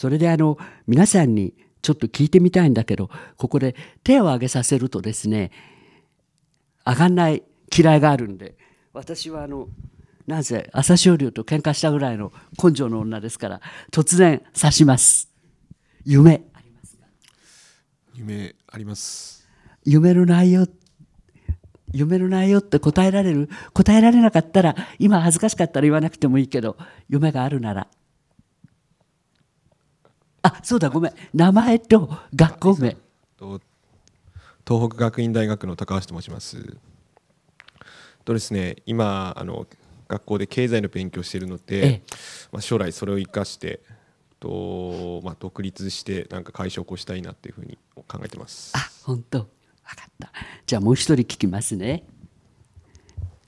それであの皆さんにちょっと聞いてみたいんだけどここで手を挙げさせるとですね上がんない嫌いがあるんで私はあのなぜ朝青龍と喧嘩したぐらいの根性の女ですから突然刺します。夢。ありますか夢あります。夢の内容夢の内容って答えられる答えられなかったら今恥ずかしかったら言わなくてもいいけど夢があるならあそうだごめん。名前と学校名。と東北学院大学の高橋と申します。とですね今あの学校で経済の勉強しているので、ええ。まあ、将来それを生かしてと、まあ、独立してなんか会社を起こしたいなっていうふうに考えてます。あ本当。分かった。じゃあもう一人聞きますね。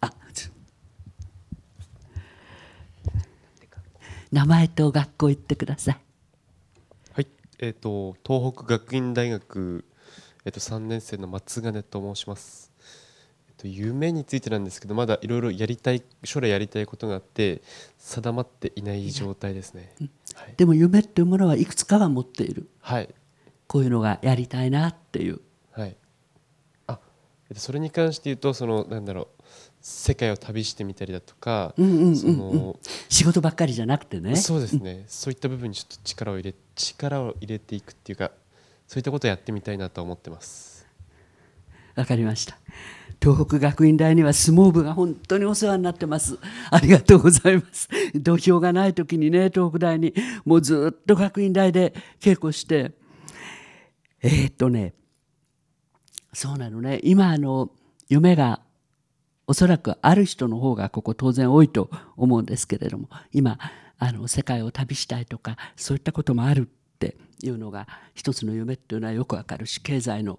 あ名前と学校言ってください、えっ、と東北学院大学えっ、と3年生の松金と申します。えっ、と夢についてなんですけどまだいろいろやりたい将来やりたいことがあって定まっていない状態ですね。はい。でも夢っていうものはいくつかは持っているはい。こういうのがやりたいなっていうはい。あ、えっとそれに関して言うとそのなんだろう世界を旅してみたりだとか、うんうんうんうん。その仕事ばっかりじゃなくてね。そうですね。そういった部分にちょっと力を入れ力を入れていくっていうかそういったことをやってみたいなと思ってます。わかりました。東北学院大には相撲部が本当にお世話になってます。ありがとうございます。土俵がない時にね東北大にもうずっと学院大で稽古して。えーっとねそうなのね。今あの夢がおそらくある人の方がここ当然多いと思うんですけれども今あの世界を旅したいとかそういったこともあるっていうのが一つの夢っていうのはよくわかるし経済の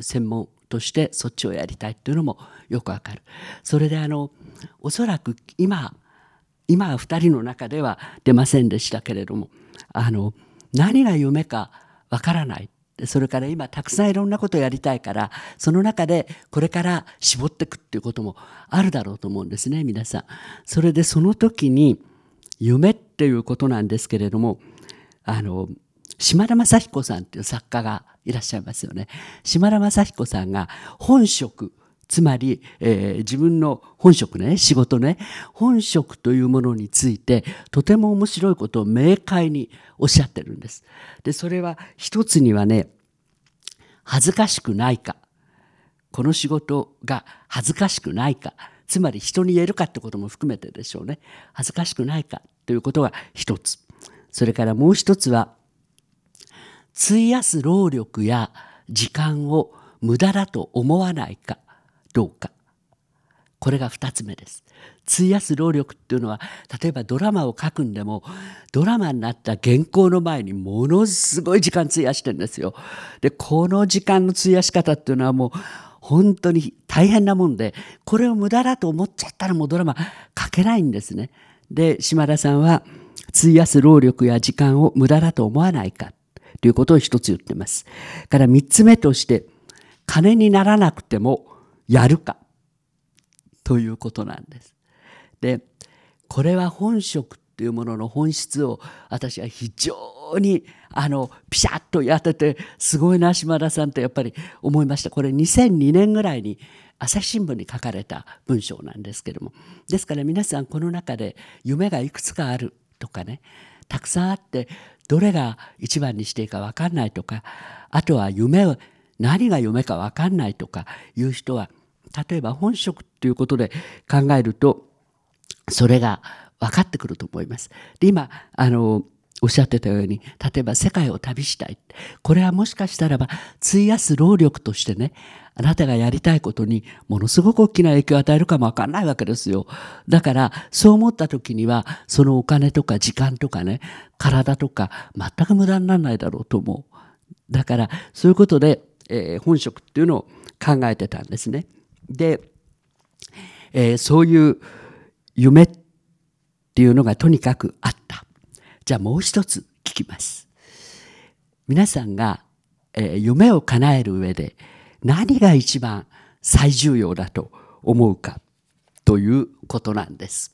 専門としてそっちをやりたいっていうのもよくわかる。それであのおそらく今今は2人の中では出ませんでしたけれどもあの何が夢かわからないそれから今たくさんいろんなことをやりたいからその中でこれから絞っていくっていうこともあるだろうと思うんですね皆さん。それでその時に夢っていうことなんですけれどもあの島田雅彦さんっていう作家がいらっしゃいますよね。島田雅彦さんが本職つまり、えー自分の本職ね仕事ね本職というものについてとても面白いことを明快におっしゃってるんです。でそれは一つにはね恥ずかしくないか。この仕事が恥ずかしくないか。つまり人に言えるかってことも含めてでしょうね。恥ずかしくないか。ということが一つ。それからもう一つは費やす労力や時間を無駄だと思わないか。どうかこれが二つ目です。費やす労力っていうのは例えばドラマを書くんでもドラマになった原稿の前にものすごい時間費やしてるんですよ。でこの時間の費やし方っていうのはもう本当に大変なもんでこれを無駄だと思っちゃったらもうドラマ書けないんですね。で島田さんは費やす労力や時間を無駄だと思わないかということを一つ言ってます。から三つ目として金にならなくてもやるか。ということなんです。でこれは本職っていうものの本質を私は非常にあのピシャッとやっててすごいな島田さんってやっぱり思いました。これ2002年ぐらいに朝日新聞に書かれた文章なんですけども。ですから皆さんこの中で夢がいくつかあるとかねたくさんあってどれが一番にしていいか分かんないとかあとは夢を何が夢か分かんないとかいう人は例えば本職ということで考えるとそれが分かってくると思います。で今あのおっしゃってたように例えば世界を旅したいこれはもしかしたらば費やす労力としてねあなたがやりたいことにものすごく大きな影響を与えるかもわかんないわけですよ。だからそう思った時にはそのお金とか時間とかね体とか全く無駄にならないだろうと思う。だからそういうことで、えー本職っていうのを考えてたんですね。で、えーそういう夢っていうのがとにかくあった。じゃあもう一つ聞きます。皆さんが、えー夢を叶える上で何が一番最重要だと思うかということなんです。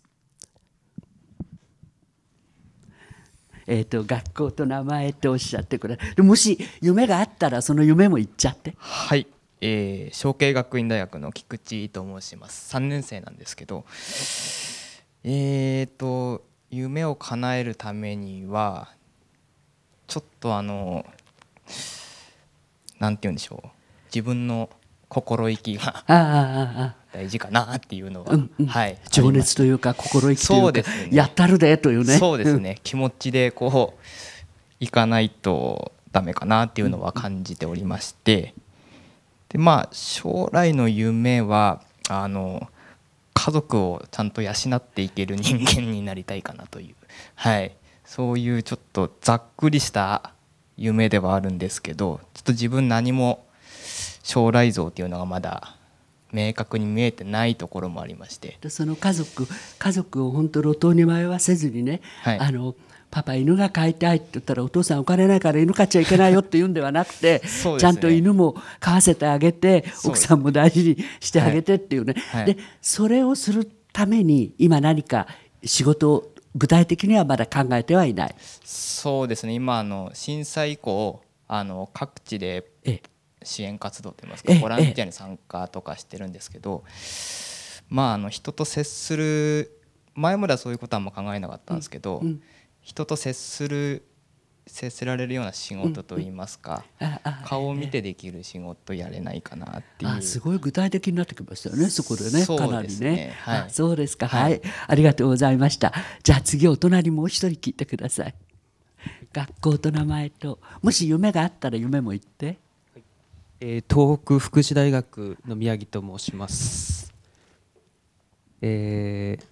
えー、と学校と名前っておっしゃってくれでもし夢があったらその夢も言っちゃって。はい、えー、小慶学院大学の菊池と申します。3年生なんですけど。えーと夢を叶えるためにはちょっとあのなんて言うんでしょう。自分の心意気が大事かなっていうのは、うんうん。はい。情熱というか心意気というかねやったるでというね。そうですね、気持ちでこういかないとダメかなっていうのは感じておりまして。でまあ将来の夢はあの家族をちゃんと養っていける人間になりたいかなという、はい、そういうちょっとざっくりした夢ではあるんですけどちょっと自分何も将来像っていうのがまだ明確に見えてないところもありまして。でその家族家族を本当路頭に迷わせずにね、はい。あのパパ犬が飼いたいって言ったらお父さんお金ないから犬飼っちゃいけないよって言うんではなくて、ね。ちゃんと犬も飼わせてあげて奥さんも大事にしてあげてっていうね、はい。でそれをするために今何か仕事を具体的にはまだ考えてはいない。そうですね。今あの震災以降あの各地でええ支援活動といいますええかボランティアに参加とかしてるんですけどまああの人と接する前まではそういうことはあんま考えなかったんですけど、うん人と接する接せられるような仕事といいますか、顔を見てできる仕事やれないかなっていう。あすごい具体的になってきましたよねそこでねそうかなりね。ねはい。あそうですか。はい、はい。ありがとうございました。じゃあ次お隣もう一人聞いてください。学校と名前ともし夢があったら夢も言ってえー東北福祉大学の宮城と申します。えー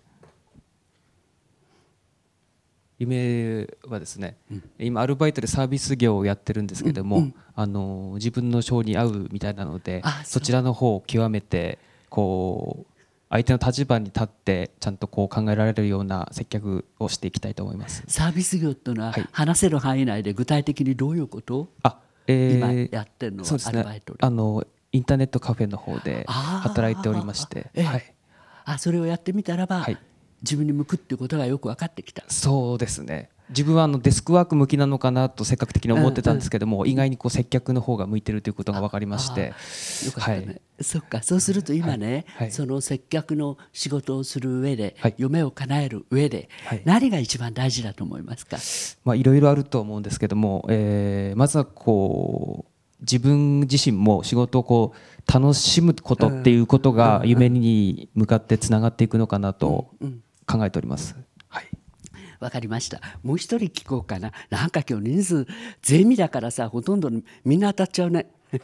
夢はですね、今アルバイトでサービス業をやってるんですけども、あの自分の性に合うみたいなのであそちらの方を極めてこう相手の立場に立ってちゃんとこう考えられるような接客をしていきたいと思います。サービス業っていうのははい。話せる範囲内で具体的にどういうこと？あ、え今ーやってるのはそうですね。アルバイトであのインターネットカフェの方で働いておりまして、ええ。はい、あそれをやってみたらば、はい。自分に向くっていうことがよく分かってきた。そうですね自分はあのデスクワーク向きなのかなとせっかく的に思ってたんですけども、意外にこう接客の方が向いてるということが分かりまして。よかったね、はい。そっかそうすると今ね、はい。はい。その接客の仕事をする上で、はい。夢を叶える上で、はい。何が一番大事だと思いますか？まあいろいろあると思うんですけども、えーまずはこう自分自身も仕事をこう楽しむことっていうことが夢に向かってつながっていくのかなと考えております。はいわかりました。もう一人聞こうかな。なんか今日人数ゼミだからさほとんどみんな当たっちゃうね。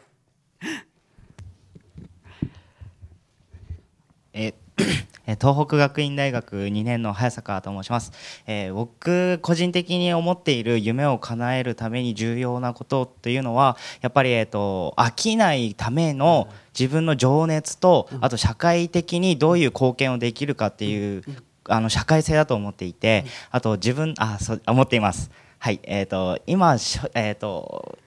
え 東北学院大学2年の早坂と申します、えー僕個人的に思っている夢を叶えるために重要なことというのはやっぱり、えー、と飽きないための自分の情熱とあと社会的にどういう貢献をできるかっていうあの社会性だと思っていてあと自分あそう思っています。はいえー、と今えっ、と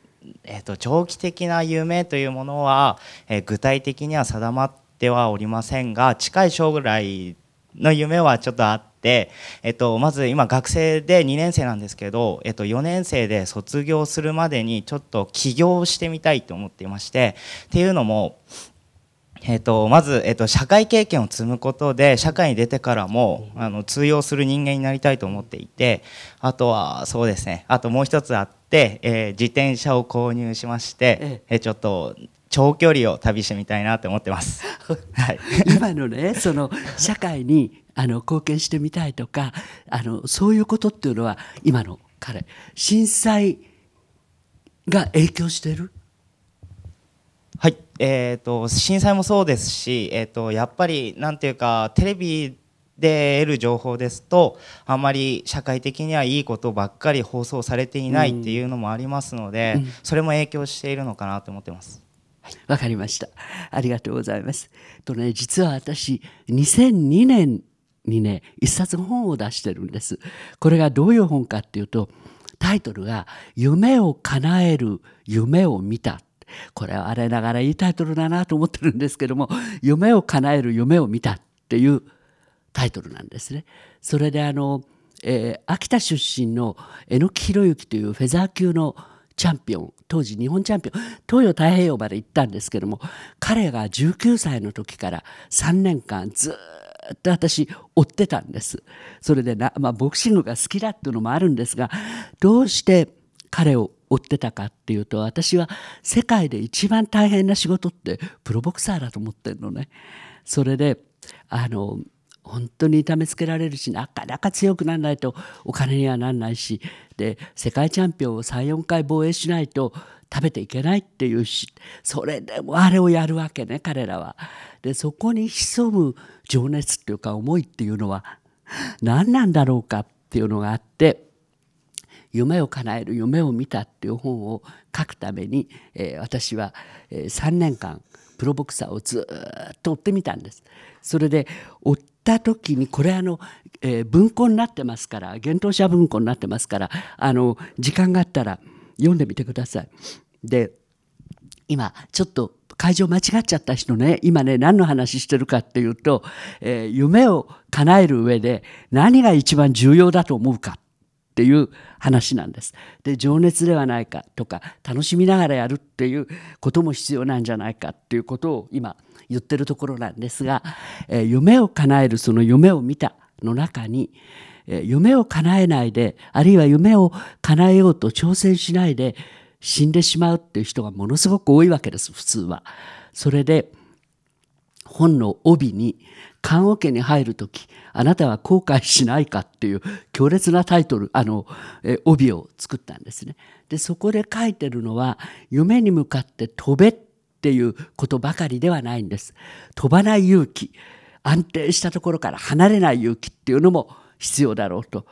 えー、と長期的な夢というものは、えー具体的には定まってはおりませんが近い将来の夢はちょっとあって、えっと、まず今学生で2年生なんですけど、えっと、4年生で卒業するまでにちょっと起業してみたいと思っていましてっていうのもえっとまず、えっと社会経験を積むことで社会に出てからもあの通用する人間になりたいと思っていてあとはそうですね。あともう一つあって、えー自転車を購入しまして、ええ。ちょっと長距離を旅してみたいなと思ってます。はい。今のねその社会にあの貢献してみたいとかあのそういうことっていうのは今の彼震災が影響してるはい、えー、と震災もそうですし、えー、とやっぱりなんていうかテレビで得る情報ですとあんまり社会的にはいいことばっかり放送されていないっていうのもありますので、うんそれも影響しているのかなと思ってます。わかりました。ありがとうございます。とね、実は私、2002年にね、一冊本を出してるんです。これがどういう本かっていうと、タイトルが、夢を叶える夢を見た。これはあれながらいいタイトルだなと思ってるんですけども、夢を叶える夢を見たっていうタイトルなんですね。それであの、えー秋田出身の榎木博之というフェザー級のチャンピオン当時日本チャンピオン東洋太平洋まで行ったんですけども彼が19歳の時から3年間ずっと私追ってたんですそれでな、まあ、ボクシングが好きだっていうのもあるんですがどうして彼を追ってたかっていうと私は世界で一番大変な仕事ってプロボクサーだと思ってるのねそれであの本当に痛めつけられるしなかなか強くならないとお金にはならないしで世界チャンピオンを34回防衛しないと食べていけないっていうしそれでもあれをやるわけね彼らは。でそこに潜む情熱っていうか思いっていうのは何なんだろうかっていうのがあって夢を叶える夢を見たっていう本を書くために、えー私は、3年間プロボクサーをずっと追ってみたんです。それで追った時にこれあの、えー文庫になってますから幻冬者文庫になってますからあの時間があったら読んでみてください。で今ちょっと会場間違っちゃった人ね今ね何の話してるかっていうと、えー夢を叶える上で何が一番重要だと思うかっていう話なんです。で情熱ではないかとか楽しみながらやるっていうことも必要なんじゃないかっていうことを今言ってるところなんですが、えー夢を叶えるその夢を見たの中に、えー夢を叶えないであるいは夢を叶えようと挑戦しないで死んでしまうっていう人がものすごく多いわけです普通は。それで本の帯に「棺桶に入る時あなたは後悔しないか」っていう強烈なタイトルあのえ帯を作ったんですね。でそこで書いてるのは夢に向かって飛べっていうことばかりではないんです。飛ばない勇気安定したところから離れない勇気っていうのも必要だろうと。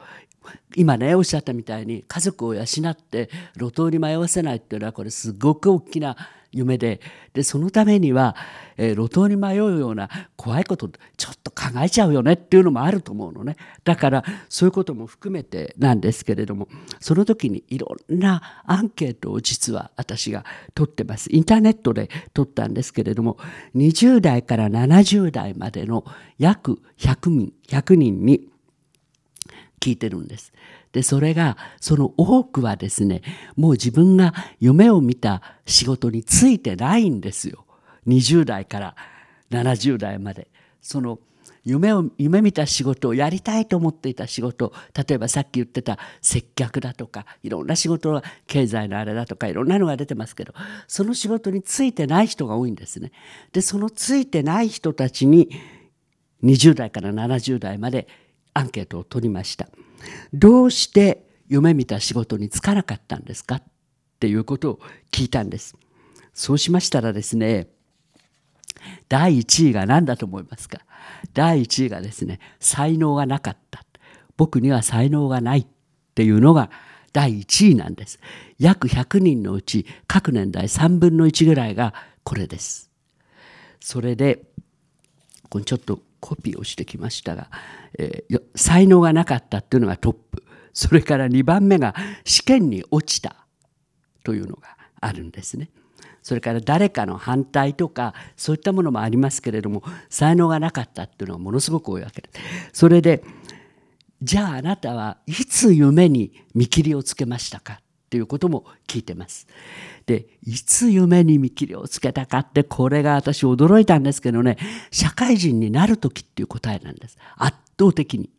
今ねおっしゃったみたいに家族を養って路頭に迷わせないっていうのはこれすごく大きな夢ででそのためには、えー路頭に迷うような怖いことちょっと考えちゃうよねっていうのもあると思うのねだからそういうことも含めてなんですけれどもその時にいろんなアンケートを実は私が取ってますインターネットで取ったんですけれども20代から70代までの約100人100人に聞いてるんです。でそれがその多くはですねもう自分が夢を見た仕事についてないんですよ20代から70代まで。その夢を夢見た仕事をやりたいと思っていた仕事例えばさっき言ってた接客だとかいろんな仕事は経済のあれだとかいろんなのが出てますけどその仕事についてない人が多いんですね。でそのついてない人たちに20代から70代までアンケートを取りました。どうして夢見た仕事に就かなかったんですかっていうことを聞いたんです。そうしましたらですね、第1位が何だと思いますか？第1位がですね、才能がなかった。僕には才能がないっていうのが第1位なんです。約100人のうち各年代3分の1ぐらいがこれです。それで、これちょっとコピーをしてきましたが、えーよ才能がなかったっていうのがトップそれから2番目が試験に落ちたというのがあるんですね。それから誰かの反対とかそういったものもありますけれども才能がなかったっていうのがものすごく多いわけです。それでじゃああなたはいつ夢に見切りをつけましたか？っていうことも聞いてます。でいつ夢に見切りをつけたかってこれが私驚いたんですけどね社会人になる時っていう答えなんです圧倒的に。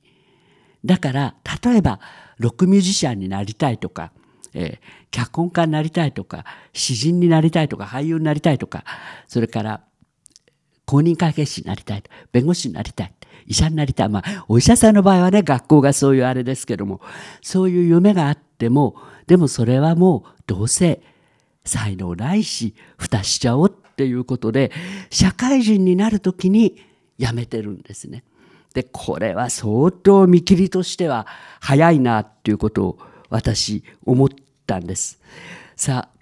だから例えばロックミュージシャンになりたいとか、えー脚本家になりたいとか詩人になりたいとか俳優になりたいとかそれから公認会計士になりたい弁護士になりたい医者になりたいまあお医者さんの場合はね学校がそういうあれですけどもそういう夢があってもでもそれはもうどうせ才能ないし蓋しちゃおうっていうことで社会人になる時に辞めてるんですね。でこれは相当見切りとしては早いなっていうことを私思ったんです。さあ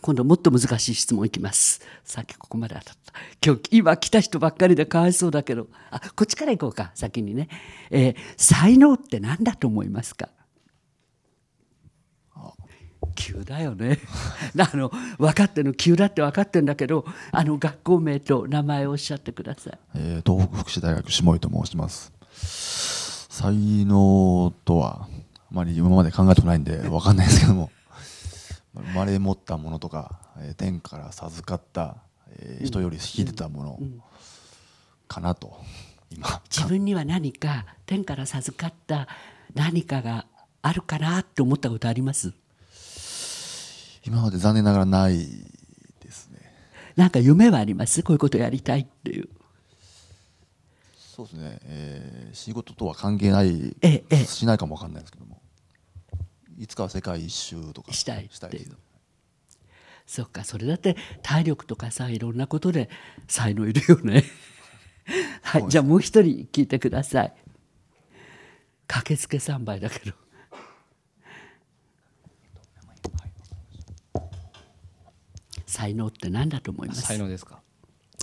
今度もっと難しい質問いきます。さっきここまで当たった。今日今来た人ばっかりでかわいそうだけどあこっちから行こうか先にね、えー才能って何だと思いますか？急だよね。あの分かってるの急だって分かってるんだけどあの学校名と名前をおっしゃってください。えー東北福祉大学下井と申します。才能とはあまり今まで考えたことないんでわかんないですけども。生まれ持ったものとか、えー天から授かった、えー人より秀でたものかなと今。自分には何か天から授かった何かがあるかなって思ったことあります？今まで残念ながらないですね。なんか夢はあります？こういうことやりたいっていう。そうですね、えー仕事とは関係ない、ええええ。しないかもわかんないですけども。いつかは世界一周とかしたいって。いうそっかそれだって体力とかさいろんなことで才能いるよね。はいじゃあもう一人聞いてください。駆けつけ3倍だけど才能って何だと思います？才能ですか？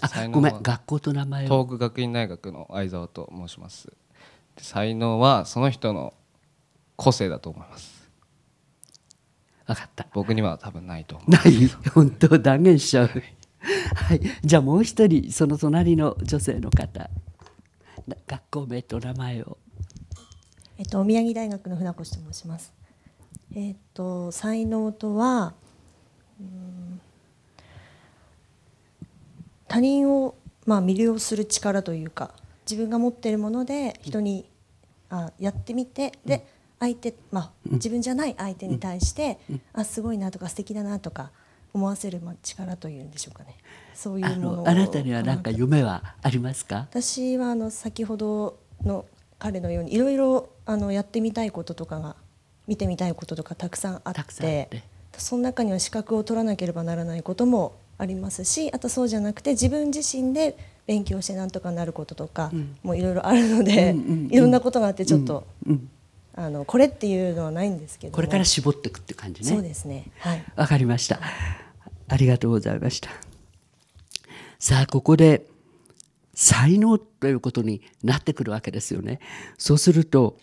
あごめん学校と名前を。東北学院大学の相沢と申します。で才能はその人の個性だと思います。分かった。僕には多分ないと思う。ない？本当断言しちゃう。はい。じゃあもう一人その隣の女性の方。な学校名と名前を。えっと、宮城大学の船越と申します。えっと、才能とは、うん他人を、まあ、魅了する力というか自分が持っているもので人に、あやってみてで相手、まあ、自分じゃない相手に対して、あすごいなとか素敵だなとか思わせる、まあ、力というんでしょうかね。そういあうものあなたには何か夢はありますか？私はあの先ほどの彼のようにいろいろあのやってみたいこととかが見てみたいこととかたくさんあって。その中には資格を取らなければならないこともありますしあとそうじゃなくて自分自身で勉強してなんとかなることとか、もういろいろあるので、うんうんうん。いろんなことがあってちょっと、うんあのこれっていうのはないんですけどもこれから絞っていくって感じね。そうですね。はい。わかりました。ありがとうございました。さあここで才能ということになってくるわけですよね。そうすると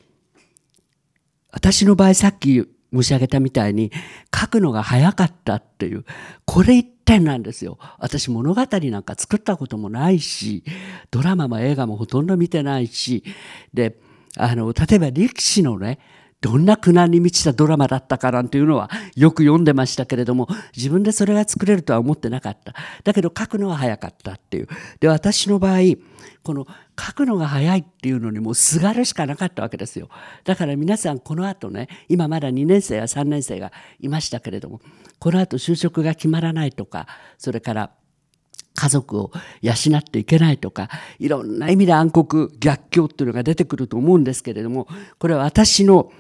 私の場合さっき申し上げたみたいに書くのが早かったっていうこれ一点なんですよ。私物語なんか作ったこともないしドラマも映画もほとんど見てないしであの例えば力士のねどんな苦難に満ちたドラマだったかなんていうのはよく読んでましたけれども自分でそれが作れるとは思ってなかった。だけど書くのは早かったっていう。で私の場合この書くのが早いっていうのにもうすがるしかなかったわけですよ。だから皆さんこの後ね今まだ2年生や3年生がいましたけれどもこの後就職が決まらないとかそれから家族を養っていけないとかいろんな意味で暗黒逆境っていうのが出てくると思うんですけれどもこれは私の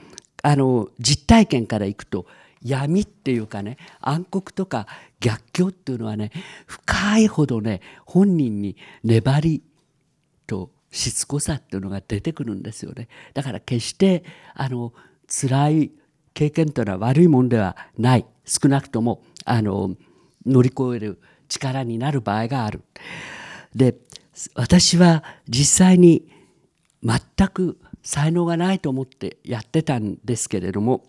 あの実体験からいくと闇っていうかね暗黒とか逆境っていうのはね深いほどね本人に粘りとしつこさっていうのが出てくるんですよね。だから決してあの辛い経験というのは悪いもんではない。少なくともあの乗り越える力になる場合がある。で私は実際に全く才能がないと思ってやってたんですけれども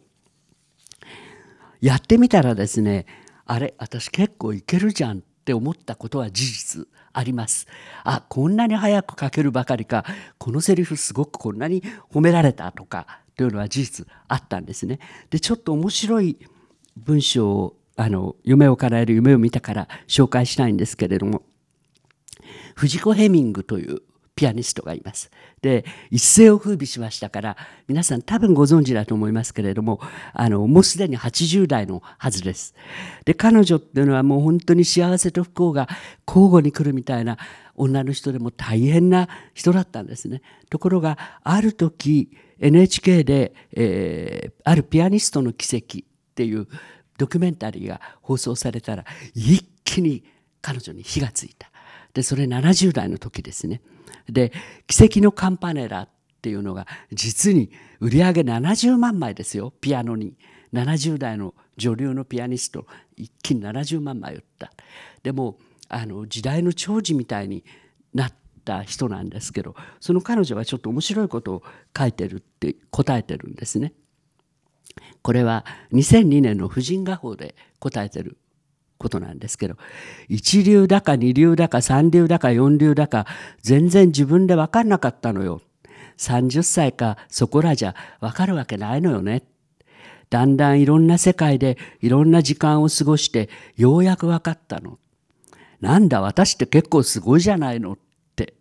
やってみたらですねあれ私結構いけるじゃんって思ったことは事実あります。あこんなに早く書けるばかりか。このセリフすごくこんなに褒められたとか。というのは事実あったんですね。でちょっと面白い文章をあの夢を叶える夢を見たから紹介したいんですけれども。藤子ヘミングというピアニストがいます。で一世を風靡しましたから皆さん多分ご存知だと思いますけれどもあのもうすでに80代のはずです。で彼女っていうのはもう本当に幸せと不幸が交互に来るみたいな女の人でも大変な人だったんですね。ところがある時 NHK で、えーあるピアニストの奇跡っていうドキュメンタリーが放送されたら一気に彼女に火がついた。でそれ70代の時ですね。で「奇跡のカンパネラ」っていうのが実に売り上げ70万枚ですよピアノに70代の女流のピアニスト一気に70万枚売ったでもあの時代の寵児みたいになった人なんですけどその彼女はちょっと面白いことを書いてるって答えてるんですね。これは2002年の婦人画報で答えてることなんですけど一流だか二流だか三流だか四流だか全然自分で分かんなかったのよ30歳かそこらじゃわかるわけないのよね。だんだんいろんな世界でいろんな時間を過ごしてようやくわかったの。なんだ私って結構すごいじゃないのって。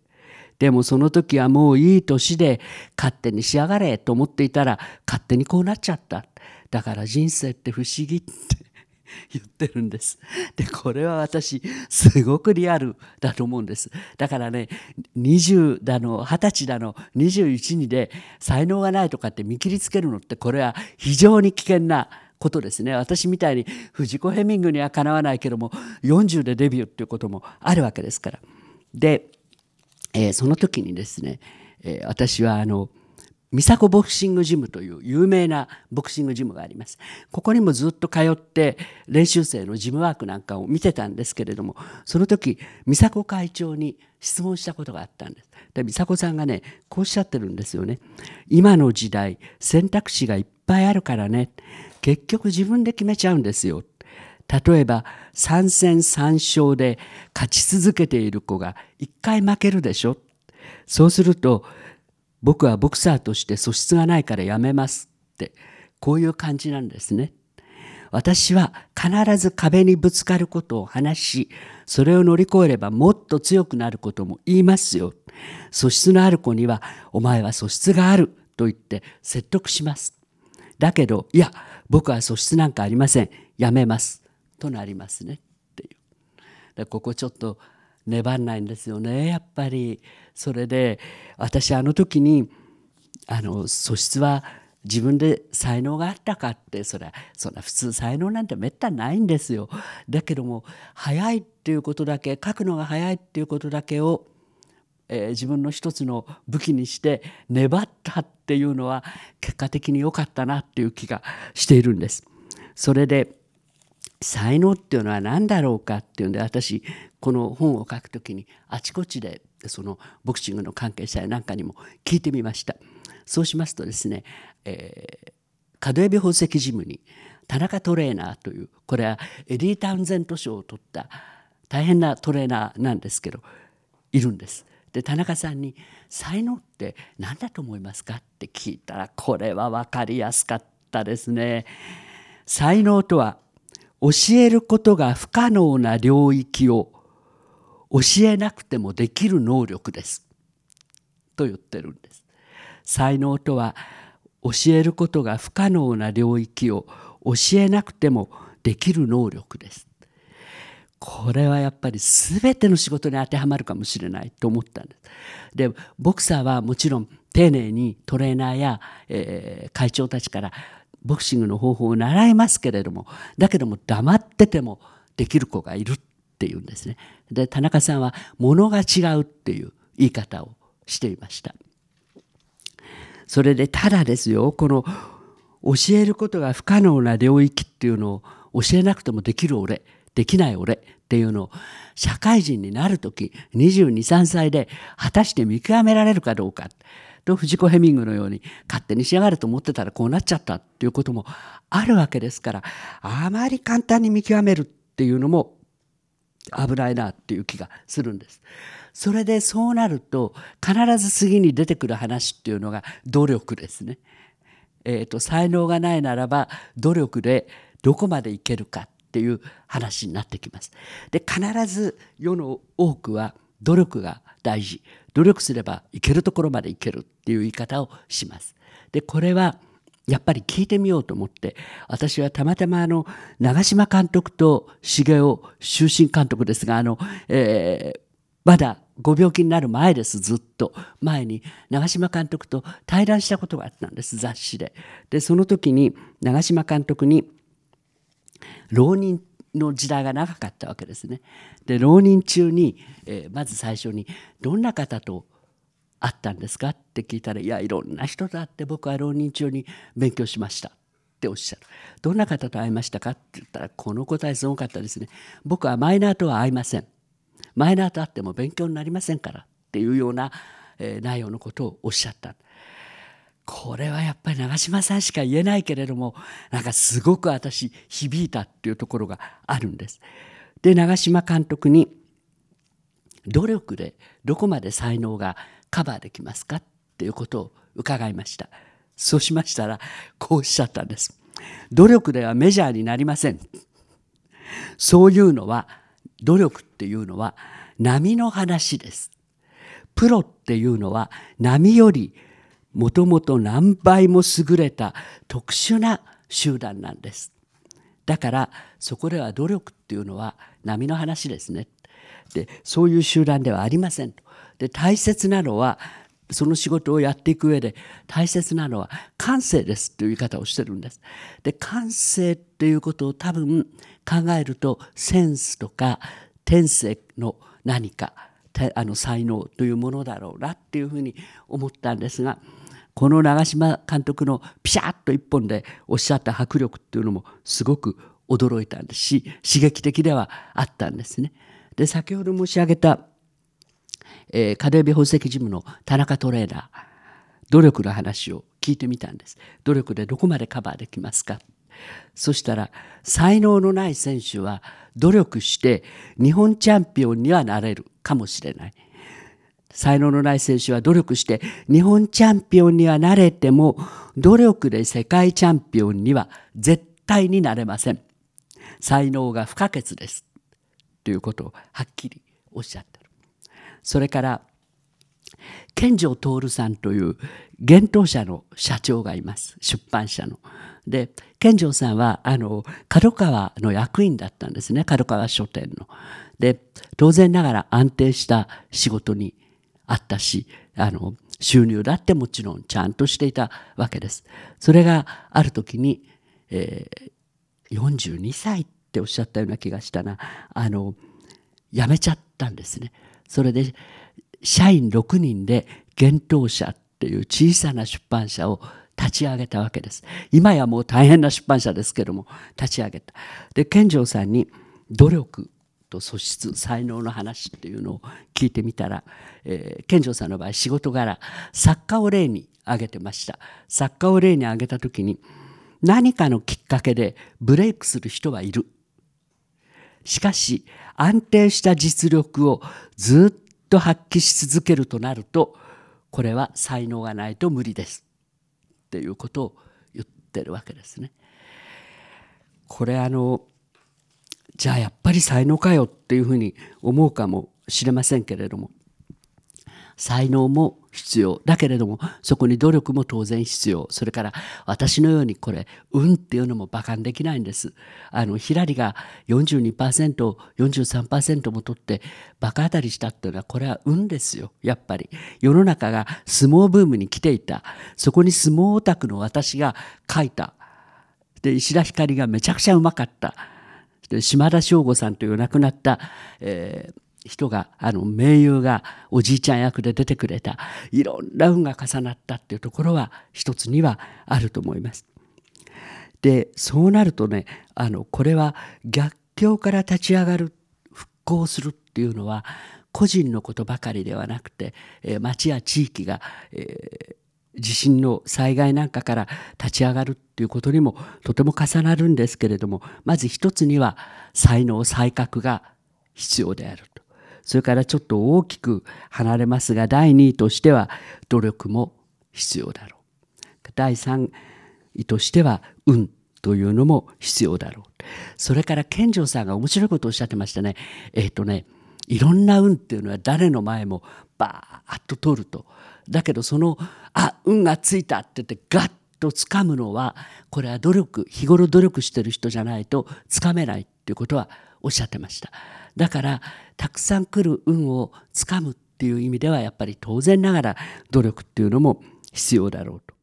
でもその時はもういい年で勝手にしやがれと思っていたら勝手にこうなっちゃった。だから人生って不思議って 言ってるんです。で、これは私、すごくリアルだと思うんです。だからね、20だの、20歳だの、21にで才能がないとかって見切りつけるのって、これは非常に危険なことですね。私みたいに藤子ヘミングにはかなわないけども、40でデビューっていうこともあるわけですから。で、えーその時にですね、えー私はあの、ミサコボクシングジムという有名なボクシングジムがあります。ここにもずっと通って練習生のジムワークなんかを見てたんですけれども、その時、ミサコ会長に質問したことがあったんです。で、ミサコさんがね、こうおっしゃってるんですよね。今の時代、選択肢がいっぱいあるからね、結局自分で決めちゃうんですよ。例えば3戦3勝で勝ち続けている子が1回負けるでしょそうすると僕はボクサーとして素質がないからやめますってこういう感じなんですね。私は必ず壁にぶつかることを話しそれを乗り越えればもっと強くなることも言いますよ。素質のある子にはお前は素質があると言って説得します。だけどいや僕は素質なんかありませんやめますとなりますねっていうここちょっと粘んないんですよね。やっぱり。それで私あの時にあの素質は自分で才能があったかってそれそんな普通才能なんてめったにないんですよ。だけども早いっていうことだけ書くのが早いっていうことだけをえー自分の一つの武器にして粘ったっていうのは結果的に良かったなっていう気がしているんです。それで才能っていうのは何だろうかっていうんで私この本を書くときにあちこちでそのボクシングの関係者やなんかにも聞いてみました。そうしますとですね、えー、門海老宝石ジムに田中トレーナーというこれはエディ・タウンゼント賞を取った大変なトレーナーなんですけどいるんです。で田中さんに「才能って何だと思いますか?」って聞いたらこれは分かりやすかったですね。才能とは教えることが不可能な領域を教えなくてもできる能力です。と言ってるんです。才能とは教えることが不可能な領域を教えなくてもできる能力です。これはやっぱり全ての仕事に当てはまるかもしれないと思ったんです。でボクサーはもちろん丁寧にトレーナーや、えー会長たちからボクシングの方法を習いますけれどもだけども黙っててもできる子がいるっていうんですね。で田中さんは「ものが違う」っていう言い方をしていました。それでただですよこの教えることが不可能な領域っていうのを教えなくてもできる俺できない俺っていうのを社会人になる時223歳で果たして見極められるかどうかと藤子ヘミングのように勝手にしやがると思ってたらこうなっちゃったっていうこともあるわけですからあまり簡単に見極めるっていうのも危ないなっていう気がするんです。それでそうなると必ず次に出てくる話っていうのが努力ですね。えー、と才能がないならば努力でどこまでいけるかっていう話になってきます。で必ず世の多くは努力が大事努力すればいけるところまでいけるっていう言い方をします。でこれはやっぱり聞いてみようと思って私はたまたまあの長嶋監督と重雄終身監督ですがあの、えーまだご病気になる前ですずっと前に長嶋監督と対談したことがあったんです雑誌で。でその時に長嶋監督に浪人の時代が長かったわけですね。で浪人中に、えーまず最初に「どんな方と会ったんですか?」って聞いたら「いやいろんな人と会って僕は浪人中に勉強しました」っておっしゃる。どんな方と会いましたか？って言ったらこの答えすごかったですね。僕はマイナーとは会いません。マイナーと会っても勉強になりませんからっていうような、えー内容のことをおっしゃった。これはやっぱり長嶋さんしか言えないけれどもなんかすごく私響いたっていうところがあるんです。で長嶋監督に努力でどこまで才能がカバーできますかっていうことを伺いました。そうしましたらこうおっしゃったんです。努力ではメジャーになりません。そういうのは努力っていうのは波の話です。プロっていうのは波よりもともと何倍も優れた特殊な集団なんです。だからそこでは努力っていうのは波の話ですね。でそういう集団ではありませんと。で大切なのはその仕事をやっていく上で大切なのは感性ですという言い方をしてるんです。で感性っていうことを多分考えるとセンスとか天性の何かあの才能というものだろうなっていうふうに思ったんですがこの長嶋監督のピシャッと一本でおっしゃった迫力っていうのもすごく驚いたんですし刺激的ではあったんですね。で先ほど申し上げた、えー、カデービ宝石ジムの田中トレーナー努力の話を聞いてみたんです。努力でどこまでカバーできますかそしたら才能のない選手は努力して日本チャンピオンにはなれるかもしれない。才能のない選手は努力して日本チャンピオンにはなれても努力で世界チャンピオンには絶対になれません。才能が不可欠です。ということをはっきりおっしゃってる。それから健城徹さんという幻冬社の社長がいます出版社の。で健城さんはあの角川の役員だったんですね角川書店の。で当然ながら安定した仕事にあったしあの収入だってもちろんちゃんとしていたわけです。それがある時に、えー、42歳っておっしゃったような気がしたなあの辞めちゃったんですね。それで社員6人で幻冬社っていう小さな出版社を立ち上げたわけです。今やもう大変な出版社ですけども立ち上げた。で健城さんに努力と素質才能の話っていうのを聞いてみたら、えー、健城さんの場合仕事柄作家を例に挙げてました。作家を例に挙げた時に何かのきっかけでブレイクする人はいる。しかし安定した実力をずっと発揮し続けるとなるとこれは才能がないと無理です。っていうことを言ってるわけですね。これあのじゃあやっぱり才能かよっていうふうに思うかもしれませんけれども。才能も必要だけれどもそこに努力も当然必要。それから私のようにこれ運っていうのも馬鹿にできないんです。あのヒラリが 42%43% も取ってバカ当たりしたっていうのはこれは運ですよ。やっぱり。世の中が相撲ブームに来ていた。そこに相撲オタクの私が書いた。で石田ひかりがめちゃくちゃうまかった。島田省吾さんという亡くなった、えー人があの名優がおじいちゃん役で出てくれたいろんな運が重なったっていうところは一つにはあると思います。でそうなるとねあのこれは逆境から立ち上がる復興するっていうのは個人のことばかりではなくて、えー、町や地域が、えー、地震の災害なんかから立ち上がるっていうことにもとても重なるんですけれどもまず一つには才能才覚が必要であると。それからちょっと大きく離れますが第2位としては努力も必要だろう。第3位としては運というのも必要だろう。それから健丈さんが面白いことをおっしゃってましたね。えっ、ー、とねいろんな運っていうのは誰の前もバーッと通るとだけどそのあ運がついたって言ってガッと掴むのはこれは努力日頃努力してる人じゃないとつかめないっていうことはおっしゃってました。だからたくさん来る運をつかむっていう意味ではやっぱり当然ながら努力っていうのも必要だろうと。